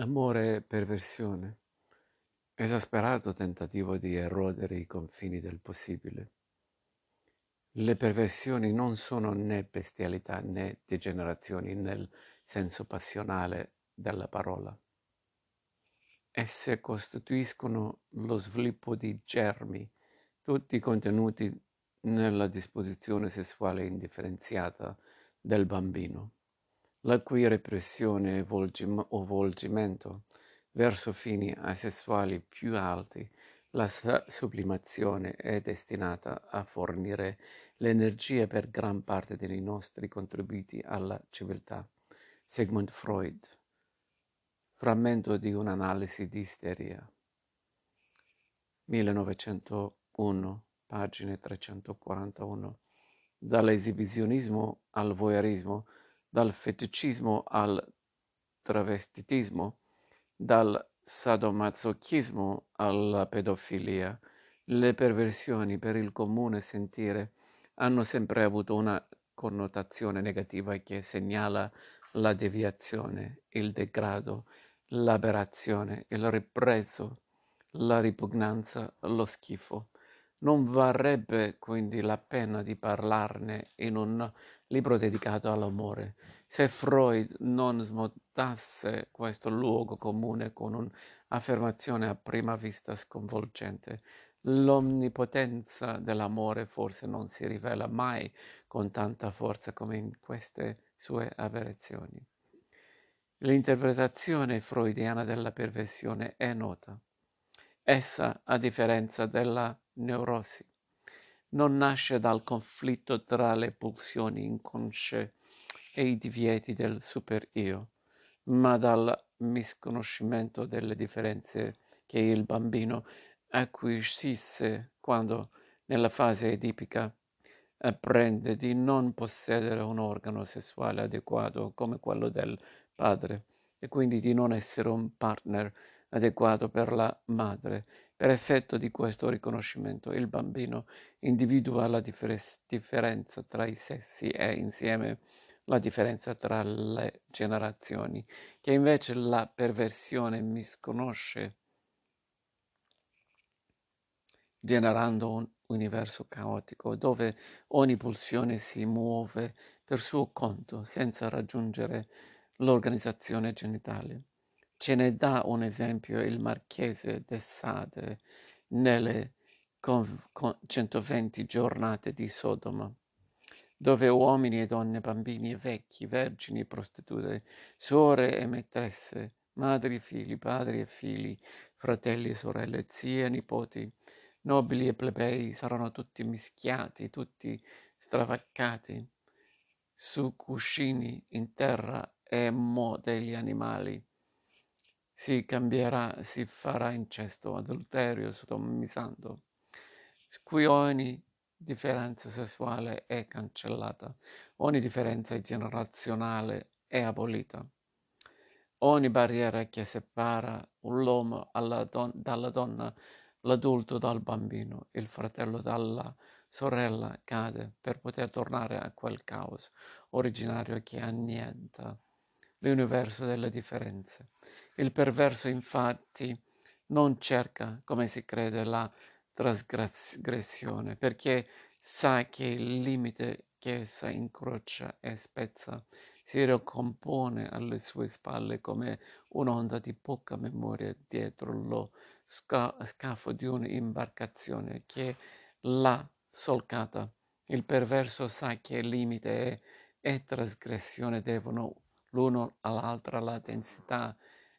Amore e perversione, esasperato tentativo di erodere i confini del possibile. Le perversioni non sono né bestialità né degenerazioni nel senso passionale della parola. Esse costituiscono lo sviluppo di germi, tutti contenuti nella disposizione sessuale indifferenziata del bambino la cui repressione o volgimento verso fini asessuali più alti, la sublimazione è destinata a fornire l'energia per gran parte dei nostri contributi alla civiltà. Sigmund Freud. Frammento di un'analisi di isteria. 1901, pagine 341. Dall'esibizionismo al voyeurismo dal feticismo al travestitismo, dal sadomasochismo alla pedofilia, le perversioni per il comune sentire hanno sempre avuto una connotazione negativa che segnala la deviazione, il degrado, l'aberrazione, il ripreso, la ripugnanza, lo schifo. Non varrebbe quindi la pena di parlarne in un libro dedicato all'amore. Se Freud non smontasse questo luogo comune con un'affermazione a prima vista sconvolgente, l'omnipotenza dell'amore forse non si rivela mai con tanta forza come in queste sue aberrazioni. L'interpretazione freudiana della perversione è nota. Essa, a differenza della neurosi. Non nasce dal conflitto tra le pulsioni inconsce e i divieti del super-io, ma dal misconoscimento delle differenze che il bambino acquisisce quando, nella fase edipica, apprende di non possedere un organo sessuale adeguato come quello del padre e quindi di non essere un partner adeguato per la madre per effetto di questo riconoscimento il bambino individua la differenza tra i sessi e insieme la differenza tra le generazioni, che invece la perversione misconosce, generando un universo caotico dove ogni pulsione si muove per suo conto senza raggiungere l'organizzazione genitale. Ce ne dà un esempio il marchese de Sade nelle 120 giornate di Sodoma, dove uomini e donne, bambini e vecchi, vergini e prostitute, suore e maîtresse, madri e figli, padri e figli, fratelli e sorelle, zie e nipoti, nobili e plebei saranno tutti mischiati, tutti stravaccati su cuscini in terra e mo degli animali si cambierà, si farà incesto, adulterio, sodomizando, qui ogni differenza sessuale è cancellata, ogni differenza generazionale è abolita. Ogni barriera che separa l'uomo don- dalla donna, l'adulto dal bambino, il fratello dalla sorella cade per poter tornare a quel caos originario che annienta l'universo delle differenze. Il perverso infatti non cerca, come si crede, la trasgressione, perché sa che il limite che essa incrocia e spezza si ricompone alle sue spalle come un'onda di poca memoria dietro lo sca- scafo di un'imbarcazione che l'ha solcata. Il perverso sa che il limite e, e trasgressione devono l'uno all'altra la densità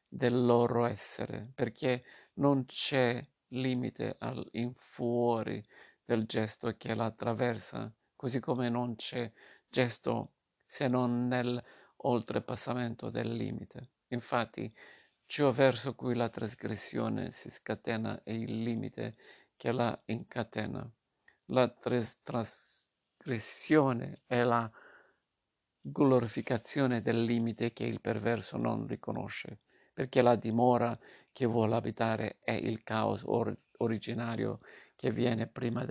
del loro essere, perché non c'è limite al in fuori del gesto che la attraversa, così come non c'è gesto se non nell'oltrepassamento del limite. Infatti, ciò verso cui la trasgressione si scatena è il limite che la incatena. La tras- trasgressione è la glorificazione del limite che il perverso non riconosce, perché la dimora che vuole abitare è il caos or- originario che viene prima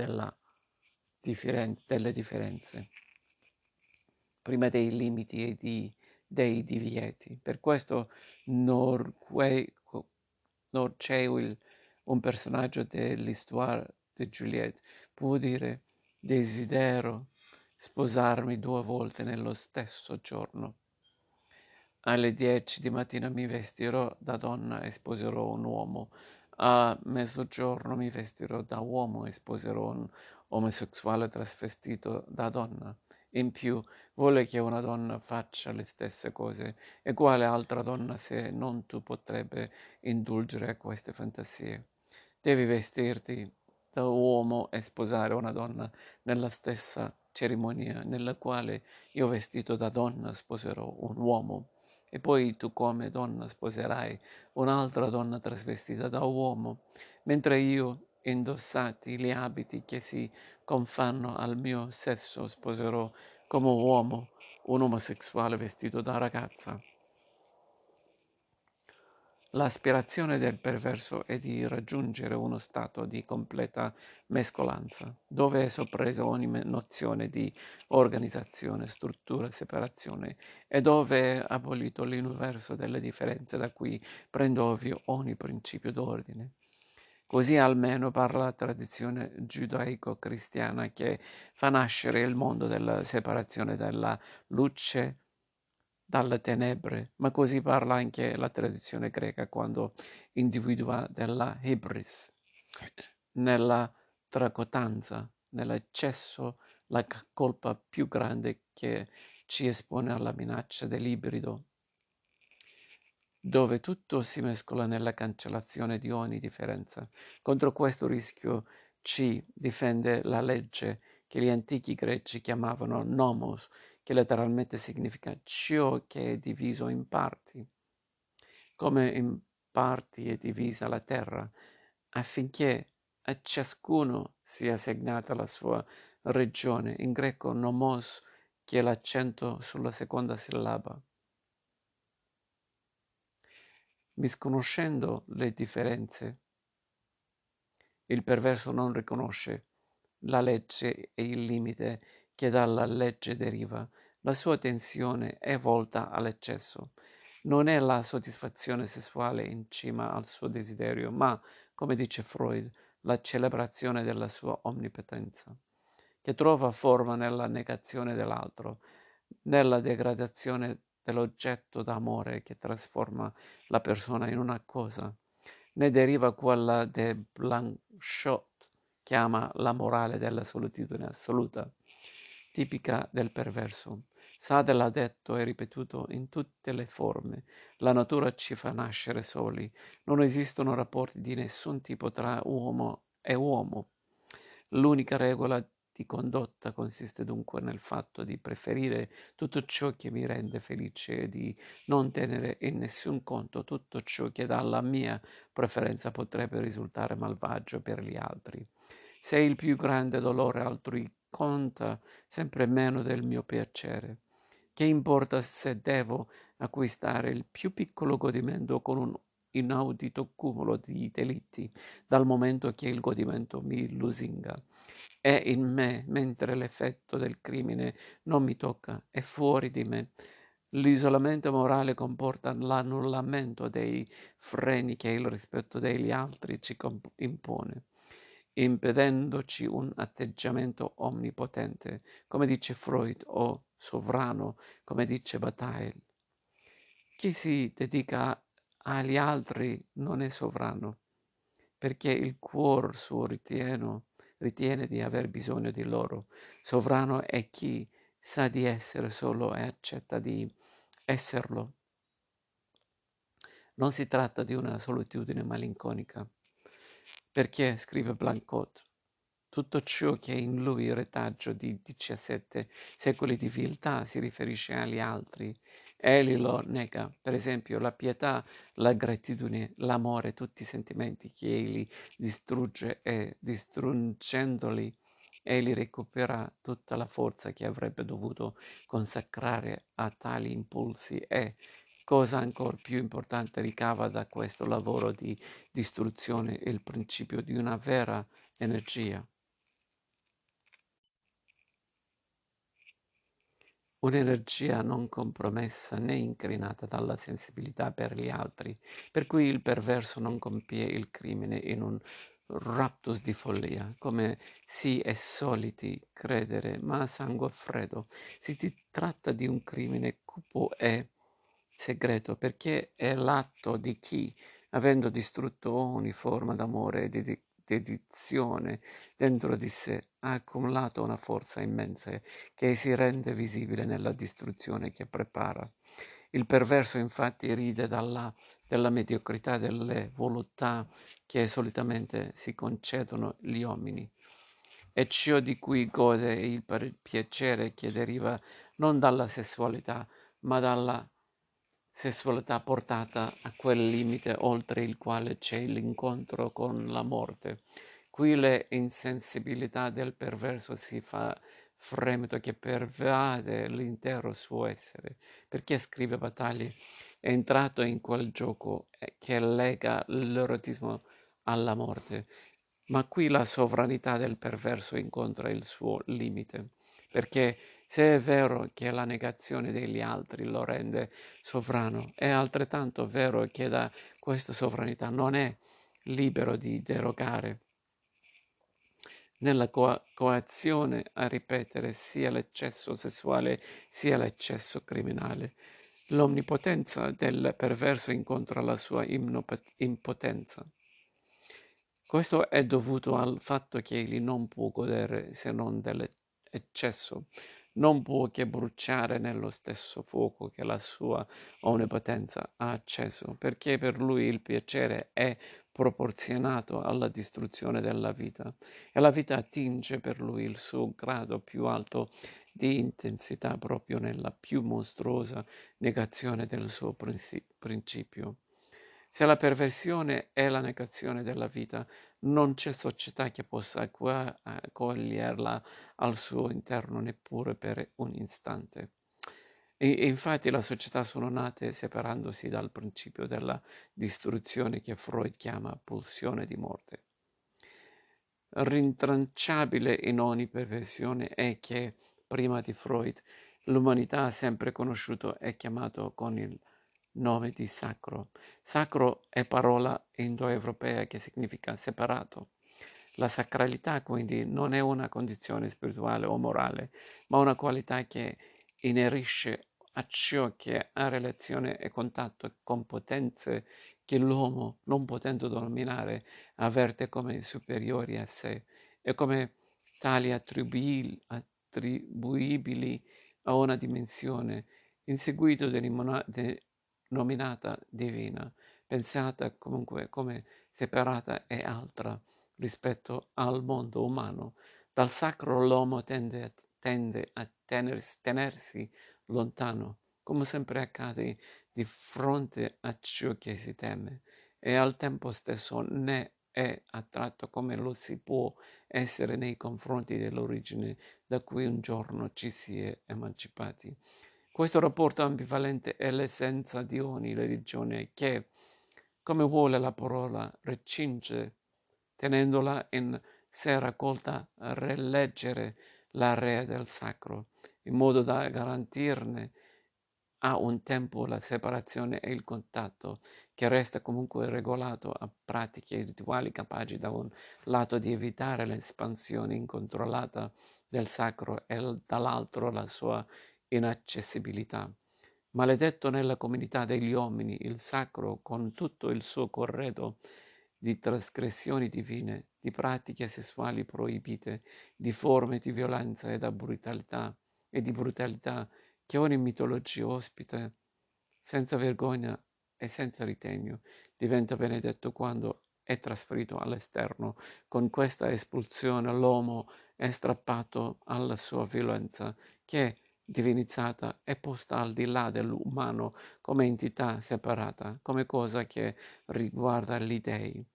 differen- delle differenze, prima dei limiti e di dei divieti. Per questo Norque, Norchewil, un personaggio dell'histoire di Juliette, può dire desidero sposarmi due volte nello stesso giorno. Alle dieci di mattina mi vestirò da donna e sposerò un uomo. A mezzogiorno mi vestirò da uomo e sposerò un omosessuale trasvestito da donna. In più, vuole che una donna faccia le stesse cose, e quale altra donna se non tu potrebbe indulgere a queste fantasie? Devi vestirti da uomo e sposare una donna nella stessa cerimonia nella quale io vestito da donna sposerò un uomo e poi tu come donna sposerai un'altra donna trasvestita da uomo, mentre io, indossati gli abiti che si confanno al mio sesso, sposerò come uomo un omosessuale vestito da ragazza. L'aspirazione del perverso è di raggiungere uno stato di completa mescolanza, dove è soppresa ogni nozione di organizzazione, struttura, separazione e dove è abolito l'universo delle differenze da cui prende ovvio ogni principio d'ordine. Così almeno parla la tradizione giudaico-cristiana che fa nascere il mondo della separazione della luce dalle tenebre, ma così parla anche la tradizione greca quando individua della hybris, nella tracotanza, nell'eccesso, la colpa più grande che ci espone alla minaccia dell'ibrido, dove tutto si mescola nella cancellazione di ogni differenza. Contro questo rischio ci difende la legge che gli antichi greci chiamavano nomos, che letteralmente significa ciò che è diviso in parti, come in parti è divisa la terra, affinché a ciascuno sia assegnata la sua regione, in greco nomos, che è l'accento sulla seconda sillaba. Misconoscendo le differenze, il perverso non riconosce la legge e il limite che dalla legge deriva, la sua attenzione è volta all'eccesso. Non è la soddisfazione sessuale in cima al suo desiderio, ma, come dice Freud, la celebrazione della sua onnipotenza, che trova forma nella negazione dell'altro, nella degradazione dell'oggetto d'amore che trasforma la persona in una cosa. Ne deriva quella de Blanchot chiama la morale della solitudine assoluta, tipica del perverso. Sade l'ha detto e ripetuto in tutte le forme. La natura ci fa nascere soli. Non esistono rapporti di nessun tipo tra uomo e uomo. L'unica regola di condotta consiste dunque nel fatto di preferire tutto ciò che mi rende felice e di non tenere in nessun conto tutto ciò che dalla mia preferenza potrebbe risultare malvagio per gli altri. Se il più grande dolore altrui conta sempre meno del mio piacere, che importa se devo acquistare il più piccolo godimento con un inaudito cumulo di delitti, dal momento che il godimento mi lusinga? È in me, mentre l'effetto del crimine non mi tocca, è fuori di me. L'isolamento morale comporta l'annullamento dei freni che il rispetto degli altri ci impone impedendoci un atteggiamento onnipotente, come dice Freud, o sovrano, come dice Bataille. Chi si dedica agli altri non è sovrano, perché il cuore suo ritiene, ritiene di aver bisogno di loro. Sovrano è chi sa di essere solo e accetta di esserlo. Non si tratta di una solitudine malinconica, perché, scrive Blancot, tutto ciò che è in lui il retaggio di 17 secoli di viltà si riferisce agli altri. Egli lo nega, per esempio, la pietà, la gratitudine, l'amore, tutti i sentimenti che egli distrugge e distruggendoli egli recupera tutta la forza che avrebbe dovuto consacrare a tali impulsi e, Cosa ancora più importante ricava da questo lavoro di distruzione il principio di una vera energia. un'energia non compromessa né incrinata dalla sensibilità per gli altri, per cui il perverso non compie il crimine in un raptus di follia, come si è soliti credere, ma a sangue freddo. Si tratta di un crimine cupo e segreto, perché è l'atto di chi, avendo distrutto ogni forma d'amore e di dedizione dentro di sé ha accumulato una forza immensa che si rende visibile nella distruzione che prepara. Il perverso infatti ride dalla, della mediocrità delle volontà che solitamente si concedono gli uomini e ciò di cui gode il piacere che deriva non dalla sessualità, ma dalla sessualità portata a quel limite oltre il quale c'è l'incontro con la morte. Qui l'insensibilità del perverso si fa fremito che pervade l'intero suo essere, perché scrive battaglie, è entrato in quel gioco eh, che lega l'erotismo alla morte. Ma qui la sovranità del perverso incontra il suo limite, perché se è vero che la negazione degli altri lo rende sovrano, è altrettanto vero che da questa sovranità non è libero di derogare. Nella co- coazione a ripetere sia l'eccesso sessuale sia l'eccesso criminale. L'omnipotenza del perverso incontra la sua impotenza. Questo è dovuto al fatto che egli non può godere se non dell'eccesso, non può che bruciare nello stesso fuoco che la sua onnipotenza ha acceso, perché per lui il piacere è proporzionato alla distruzione della vita e la vita attinge per lui il suo grado più alto di intensità proprio nella più mostruosa negazione del suo principio. Se la perversione è la negazione della vita, non c'è società che possa accoglierla al suo interno neppure per un istante. E, infatti le società sono nate separandosi dal principio della distruzione che Freud chiama pulsione di morte. Rintracciabile in ogni perversione è che, prima di Freud, l'umanità ha sempre conosciuto e chiamato con il nome di sacro. Sacro è parola indoeuropea che significa separato. La sacralità quindi non è una condizione spirituale o morale, ma una qualità che inerisce a ciò che ha relazione e contatto con potenze che l'uomo, non potendo dominare, avverte come superiori a sé e come tali attribuibili a una dimensione in seguito nominata divina, pensata comunque come separata e altra rispetto al mondo umano. Dal sacro l'uomo tende tende a tenersi, tenersi lontano, come sempre accade di fronte a ciò che si teme, e al tempo stesso ne è attratto come lo si può essere nei confronti dell'origine da cui un giorno ci si è emancipati. Questo rapporto ambivalente è l'essenza di ogni religione che, come vuole la parola, recinge, tenendola in sé raccolta a rileggere l'area del sacro, in modo da garantirne a un tempo la separazione e il contatto, che resta comunque regolato a pratiche rituali capaci da un lato di evitare l'espansione incontrollata del sacro e dall'altro la sua inaccessibilità. Maledetto nella comunità degli uomini il sacro con tutto il suo corredo di trasgressioni divine, di pratiche sessuali proibite, di forme di violenza e brutalità, e di brutalità che ogni mitologia ospita senza vergogna e senza ritegno, diventa benedetto quando è trasferito all'esterno. Con questa espulsione l'uomo è strappato alla sua violenza che divinizzata e posta al di là dell'umano come entità separata, come cosa che riguarda gli dei.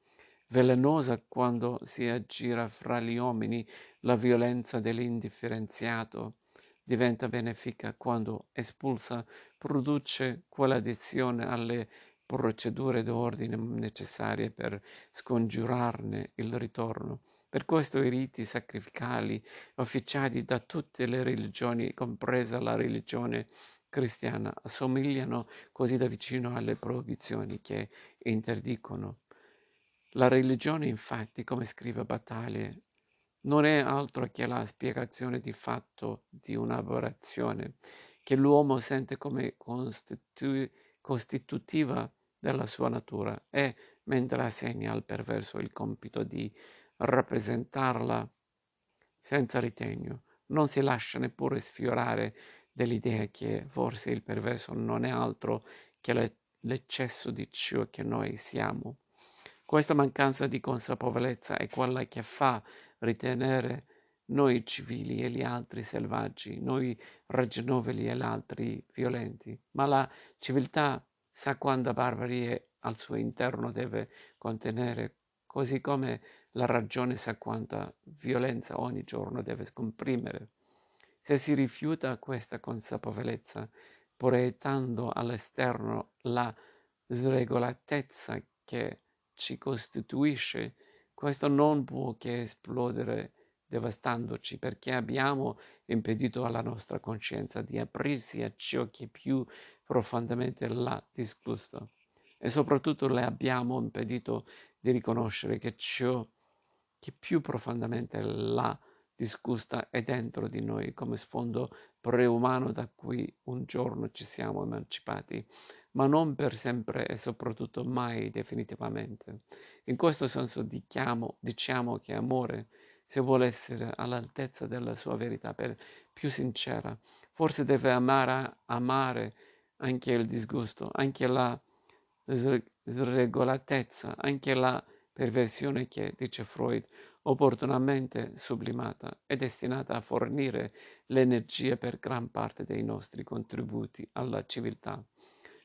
Velenosa quando si aggira fra gli uomini la violenza dell'indifferenziato, diventa benefica quando espulsa produce quell'addizione alle procedure d'ordine necessarie per scongiurarne il ritorno Per questo i riti sacrificali officiati da tutte le religioni, compresa la religione cristiana, assomigliano così da vicino alle proibizioni che interdicono. La religione, infatti, come scrive Battaglie, non è altro che la spiegazione di fatto di un'aberrazione che l'uomo sente come costitu- costitutiva della sua natura e mentre assegna al perverso il compito di rappresentarla senza ritegno, non si lascia neppure sfiorare dell'idea che forse il perverso non è altro che l'eccesso di ciò che noi siamo. Questa mancanza di consapevolezza è quella che fa ritenere noi civili e gli altri selvaggi, noi ragionevoli e gli altri violenti, ma la civiltà sa quanta barbarie al suo interno deve contenere, così come la ragione sa quanta violenza ogni giorno deve comprimere. Se si rifiuta questa consapevolezza, proiettando all'esterno la sregolatezza che ci costituisce, questo non può che esplodere devastandoci perché abbiamo impedito alla nostra coscienza di aprirsi a ciò che più profondamente la disgusta e soprattutto le abbiamo impedito di riconoscere che ciò che più profondamente la disgusta è dentro di noi come sfondo preumano da cui un giorno ci siamo emancipati, ma non per sempre e soprattutto mai definitivamente. In questo senso diciamo, diciamo che amore se vuole essere all'altezza della sua verità, per più sincera, forse deve amare, amare anche il disgusto, anche la sregolatezza, anche la perversione che, dice Freud, opportunamente sublimata, è destinata a fornire l'energia per gran parte dei nostri contributi alla civiltà.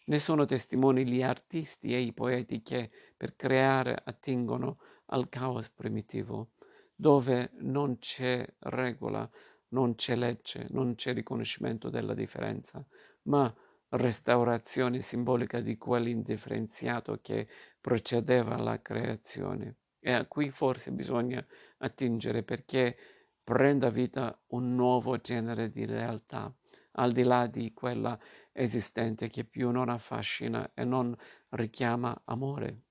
Ne sono testimoni gli artisti e i poeti che, per creare, attingono al caos primitivo, dove non c'è regola, non c'è legge, non c'è riconoscimento della differenza, ma restaurazione simbolica di quell'indifferenziato che procedeva alla creazione. E a cui forse bisogna attingere perché prenda vita un nuovo genere di realtà, al di là di quella esistente che più non affascina e non richiama amore.